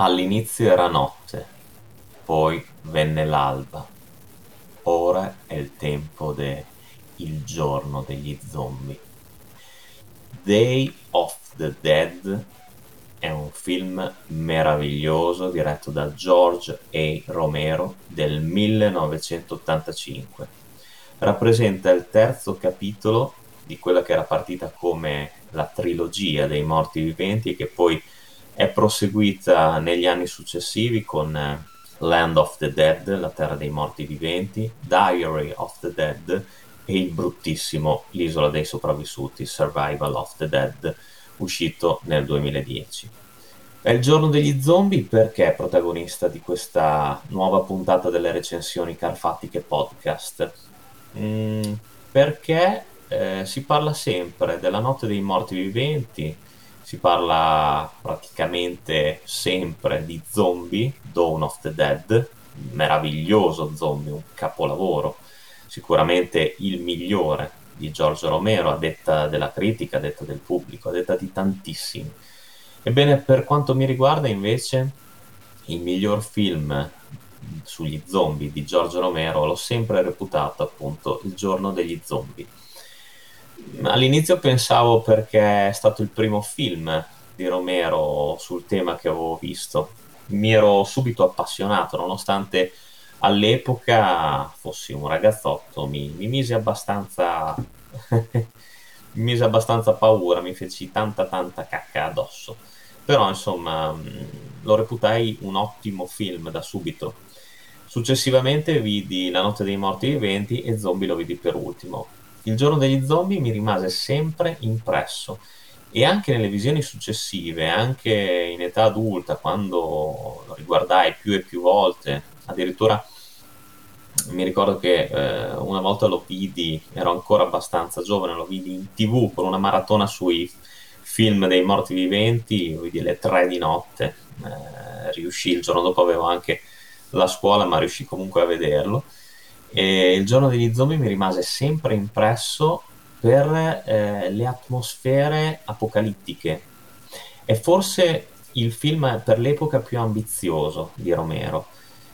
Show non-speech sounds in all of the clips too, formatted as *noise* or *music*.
All'inizio era notte, poi venne l'alba. Ora è il tempo de Il giorno degli zombie. Day of the Dead è un film meraviglioso diretto da George A. Romero del 1985. Rappresenta il terzo capitolo di quella che era partita come la trilogia dei morti viventi e che poi è proseguita negli anni successivi con eh, Land of the Dead, la terra dei morti viventi, Diary of the Dead e il bruttissimo L'isola dei sopravvissuti, Survival of the Dead, uscito nel 2010. È il giorno degli zombie perché è protagonista di questa nuova puntata delle recensioni Carfatiche Podcast? Mm, perché eh, si parla sempre della notte dei morti viventi, si parla praticamente sempre di zombie, Dawn of the Dead, meraviglioso zombie, un capolavoro, sicuramente il migliore di Giorgio Romero, a detta della critica, a detta del pubblico, a detta di tantissimi. Ebbene, per quanto mi riguarda, invece, il miglior film sugli zombie di Giorgio Romero l'ho sempre reputato appunto Il giorno degli zombie All'inizio pensavo perché è stato il primo film di Romero sul tema che avevo visto. Mi ero subito appassionato, nonostante all'epoca fossi un ragazzotto, mi, mi mise abbastanza. *laughs* mi mise abbastanza paura, mi feci tanta tanta cacca addosso. Però insomma lo reputai un ottimo film da subito. Successivamente vidi La notte dei morti viventi e Zombie lo vidi per ultimo il giorno degli zombie mi rimase sempre impresso. E anche nelle visioni successive, anche in età adulta, quando lo riguardai più e più volte, addirittura mi ricordo che eh, una volta lo vidi, ero ancora abbastanza giovane, lo vidi in tv con una maratona sui film dei morti viventi, lo vidi alle tre di notte, eh, riuscì, il giorno dopo avevo anche la scuola, ma riuscì comunque a vederlo e il giorno degli zombie mi rimase sempre impresso per eh, le atmosfere apocalittiche. È forse il film per l'epoca più ambizioso di Romero.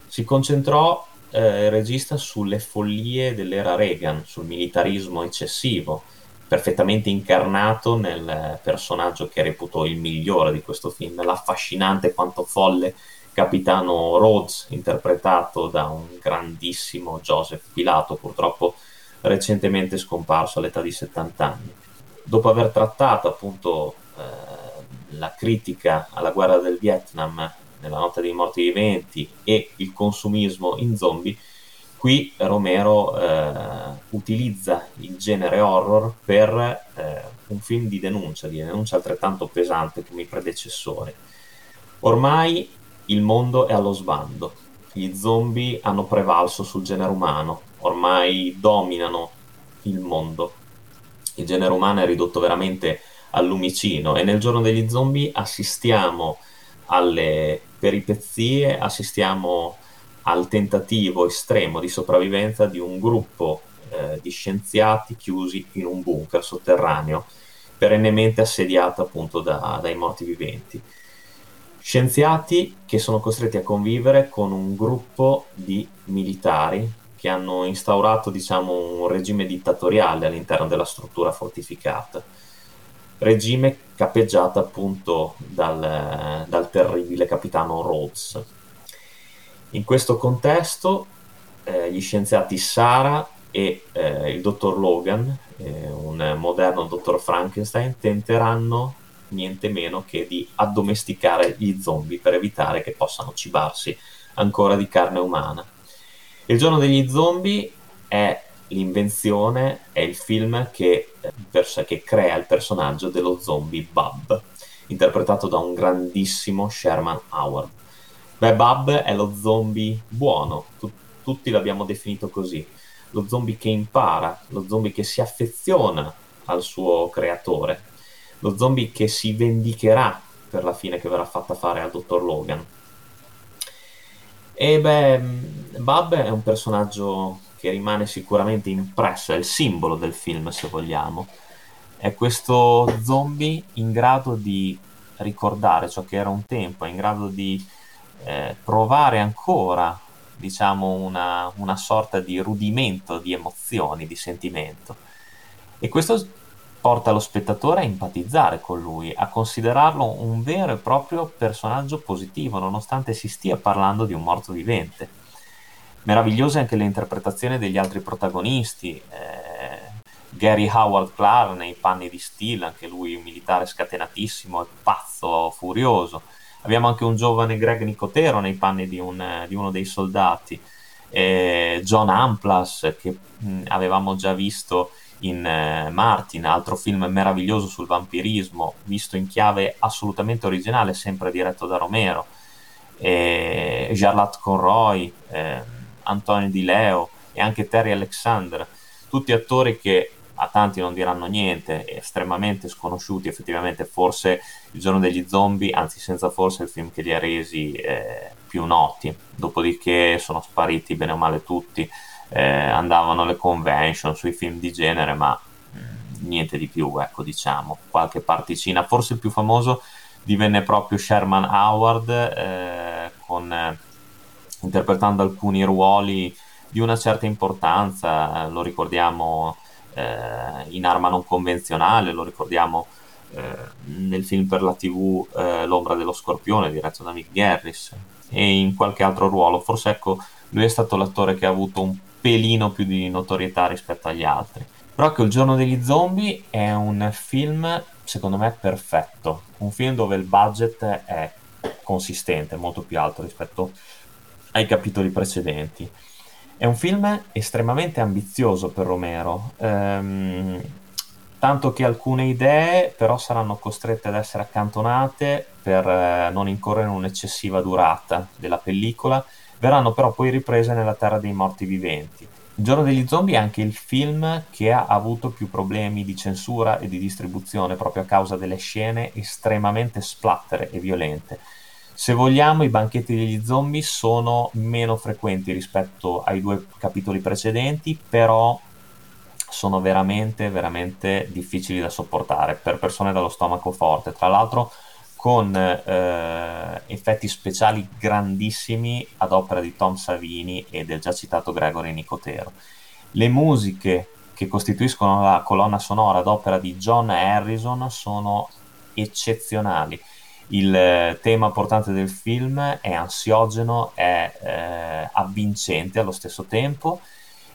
Si concentrò eh, il regista sulle follie dell'era Reagan, sul militarismo eccessivo, perfettamente incarnato nel personaggio che reputò il migliore di questo film, l'affascinante quanto folle capitano Rhodes, interpretato da un grandissimo Joseph Pilato, purtroppo recentemente scomparso all'età di 70 anni. Dopo aver trattato appunto eh, la critica alla guerra del Vietnam nella notte dei morti viventi e il consumismo in zombie, qui Romero eh, utilizza il genere horror per eh, un film di denuncia, di denuncia altrettanto pesante come i predecessori. Ormai il mondo è allo sbando. Gli zombie hanno prevalso sul genere umano, ormai dominano il mondo. Il genere umano è ridotto veramente al lumicino e nel giorno degli zombie assistiamo alle peripezie, assistiamo al tentativo estremo di sopravvivenza di un gruppo eh, di scienziati chiusi in un bunker sotterraneo, perennemente assediato appunto da, dai morti viventi. Scienziati che sono costretti a convivere con un gruppo di militari che hanno instaurato diciamo, un regime dittatoriale all'interno della struttura fortificata. Regime capeggiato appunto dal, dal terribile capitano Rhodes. In questo contesto eh, gli scienziati Sara e eh, il dottor Logan, eh, un moderno dottor Frankenstein, tenteranno niente meno che di addomesticare gli zombie per evitare che possano cibarsi ancora di carne umana. Il giorno degli zombie è l'invenzione, è il film che, che crea il personaggio dello zombie Bub, interpretato da un grandissimo Sherman Howard. Beh, Bub è lo zombie buono, tu, tutti l'abbiamo definito così, lo zombie che impara, lo zombie che si affeziona al suo creatore, lo zombie che si vendicherà per la fine che verrà fatta fare al dottor Logan. E beh, Bub è un personaggio che rimane sicuramente impresso, è il simbolo del film se vogliamo. È questo zombie in grado di ricordare ciò che era un tempo, è in grado di eh, provare ancora, diciamo, una, una sorta di rudimento di emozioni, di sentimento. E questo porta lo spettatore a empatizzare con lui, a considerarlo un vero e proprio personaggio positivo, nonostante si stia parlando di un morto vivente. Meravigliose anche le interpretazioni degli altri protagonisti. Eh, Gary Howard Clark nei panni di Steele, anche lui un militare scatenatissimo, pazzo, furioso. Abbiamo anche un giovane Greg Nicotero nei panni di, un, di uno dei soldati. Eh, John Amplas, che mh, avevamo già visto in eh, Martin, altro film meraviglioso sul vampirismo, visto in chiave assolutamente originale, sempre diretto da Romero, eh, Jarlath Conroy, eh, Antonio Di Leo e anche Terry Alexander, tutti attori che a tanti non diranno niente, estremamente sconosciuti, effettivamente forse Il giorno degli zombie, anzi senza forse il film che li ha resi eh, più noti, dopodiché sono spariti bene o male tutti eh, andavano alle convention sui film di genere, ma mm, niente di più, ecco, diciamo, qualche particina. Forse il più famoso divenne proprio Sherman Howard, eh, con, eh, interpretando alcuni ruoli di una certa importanza, lo ricordiamo eh, in Arma non convenzionale, lo ricordiamo eh, nel film per la TV eh, L'ombra dello scorpione diretto da Mick Garris e in qualche altro ruolo. Forse ecco, lui è stato l'attore che ha avuto un pelino più di notorietà rispetto agli altri. Però che Il giorno degli zombie è un film, secondo me, perfetto. Un film dove il budget è consistente, molto più alto rispetto ai capitoli precedenti. È un film estremamente ambizioso per Romero, ehm, tanto che alcune idee però saranno costrette ad essere accantonate per eh, non incorrere in un'eccessiva durata della pellicola verranno però poi riprese nella Terra dei Morti Viventi. Il giorno degli zombie è anche il film che ha avuto più problemi di censura e di distribuzione proprio a causa delle scene estremamente splatter e violente. Se vogliamo, i banchetti degli zombie sono meno frequenti rispetto ai due capitoli precedenti, però sono veramente, veramente difficili da sopportare per persone dallo stomaco forte. Tra l'altro, con eh, effetti speciali grandissimi ad opera di Tom Savini e del già citato Gregory Nicotero. Le musiche che costituiscono la colonna sonora ad opera di John Harrison sono eccezionali. Il eh, tema portante del film è ansiogeno, è eh, avvincente allo stesso tempo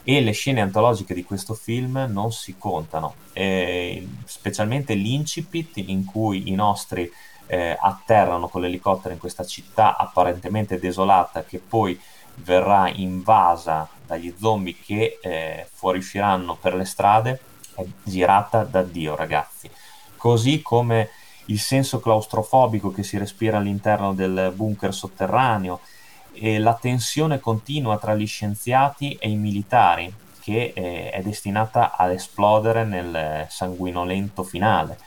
e le scene antologiche di questo film non si contano, eh, specialmente l'incipit in cui i nostri eh, atterrano con l'elicottero in questa città apparentemente desolata che poi verrà invasa dagli zombie che eh, fuoriusciranno per le strade è girata da Dio ragazzi. Così come il senso claustrofobico che si respira all'interno del bunker sotterraneo e la tensione continua tra gli scienziati e i militari che eh, è destinata ad esplodere nel sanguinolento finale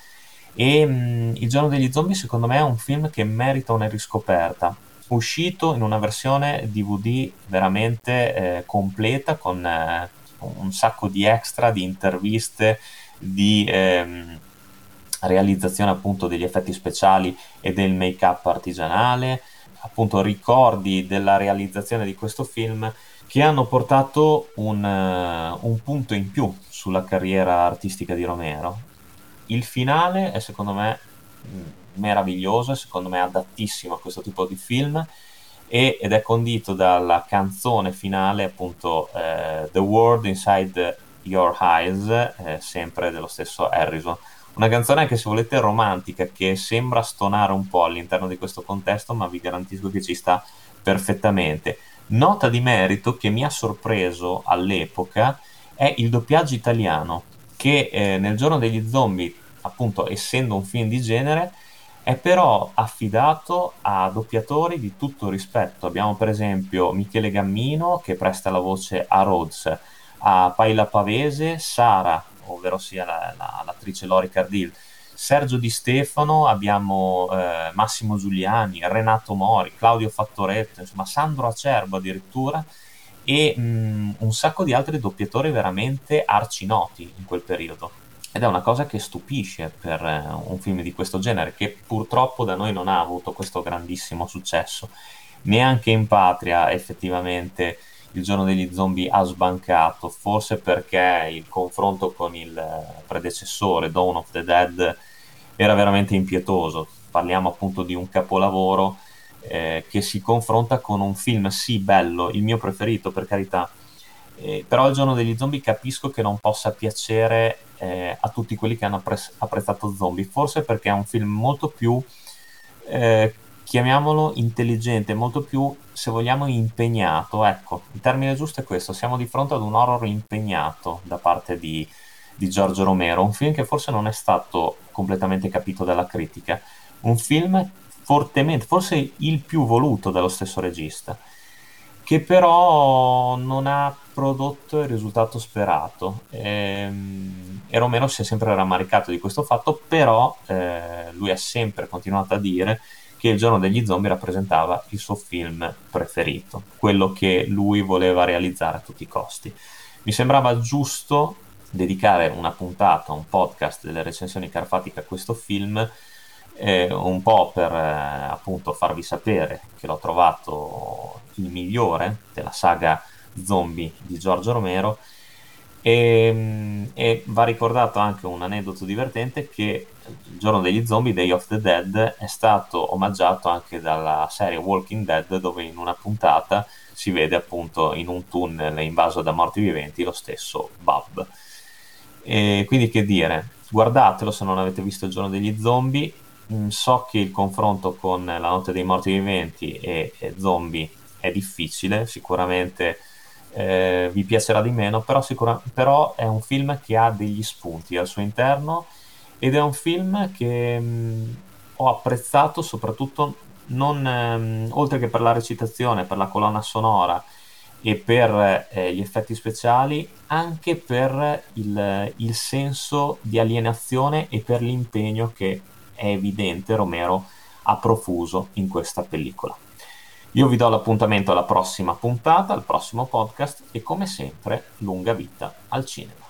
e mh, mm, Il giorno degli zombie secondo me è un film che merita una riscoperta. Uscito in una versione DVD veramente eh, completa con eh, un sacco di extra, di interviste, di ehm, realizzazione appunto degli effetti speciali e del make-up artigianale, appunto ricordi della realizzazione di questo film che hanno portato un, uh, un punto in più sulla carriera artistica di Romero il finale è secondo me mm, meraviglioso, secondo me adattissimo a questo tipo di film ed è condito dalla canzone finale appunto eh, The World Inside Your Eyes, eh, sempre dello stesso Harrison. Una canzone anche se volete romantica che sembra stonare un po' all'interno di questo contesto, ma vi garantisco che ci sta perfettamente. Nota di merito che mi ha sorpreso all'epoca è il doppiaggio italiano che eh, nel giorno degli zombie appunto essendo un film di genere, è però affidato a doppiatori di tutto rispetto. Abbiamo per esempio Michele Gammino che presta la voce a Rhodes, a Paila Pavese, Sara, ovvero sia la, la, l'attrice Lori Cardil, Sergio Di Stefano, abbiamo eh, Massimo Giuliani, Renato Mori, Claudio Fattoretto, insomma Sandro Acerbo addirittura e mh, un sacco di altri doppiatori veramente arcinoti in quel periodo ed è una cosa che stupisce per eh, un film di questo genere, che purtroppo da noi non ha avuto questo grandissimo successo. Neanche in patria effettivamente il giorno degli zombie ha sbancato, forse perché il confronto con il eh, predecessore, Dawn of the Dead, era veramente impietoso. Parliamo appunto di un capolavoro eh, che si confronta con un film sì bello, il mio preferito per carità, eh, però il giorno degli zombie capisco che non possa piacere eh, a tutti quelli che hanno appre- apprezzato zombie, forse perché è un film molto più, eh, chiamiamolo intelligente, molto più, se vogliamo, impegnato. Ecco, il termine giusto è questo, siamo di fronte ad un horror impegnato da parte di, di Giorgio Romero, un film che forse non è stato completamente capito dalla critica, un film fortemente, forse il più voluto dallo stesso regista, che però non ha prodotto il risultato sperato. E, ehm, e Romero si è sempre rammaricato di questo fatto, però eh, lui ha sempre continuato a dire che Il giorno degli zombie rappresentava il suo film preferito, quello che lui voleva realizzare a tutti i costi. Mi sembrava giusto dedicare una puntata, un podcast delle recensioni carfatiche a questo film eh, un po' per eh, appunto farvi sapere che l'ho trovato il migliore della saga zombie di Giorgio Romero e, mm, e, va ricordato anche un aneddoto divertente che il giorno degli zombie, Day of the Dead, è stato omaggiato anche dalla serie Walking Dead dove in una puntata si vede appunto in un tunnel invaso da morti viventi lo stesso Bob. E quindi che dire, guardatelo se non avete visto il giorno degli zombie, Mm, so che il confronto con La notte dei morti viventi e, e Zombie è difficile, sicuramente eh, vi piacerà di meno, però, sicura- però, è un film che ha degli spunti al suo interno ed è un film che mh, mm, ho apprezzato soprattutto non, ehm, oltre che per la recitazione, per la colonna sonora e per eh, gli effetti speciali, anche per il, il senso di alienazione e per l'impegno che è evidente Romero ha profuso in questa pellicola. Io vi do l'appuntamento alla prossima puntata, al prossimo podcast e come sempre lunga vita al cinema.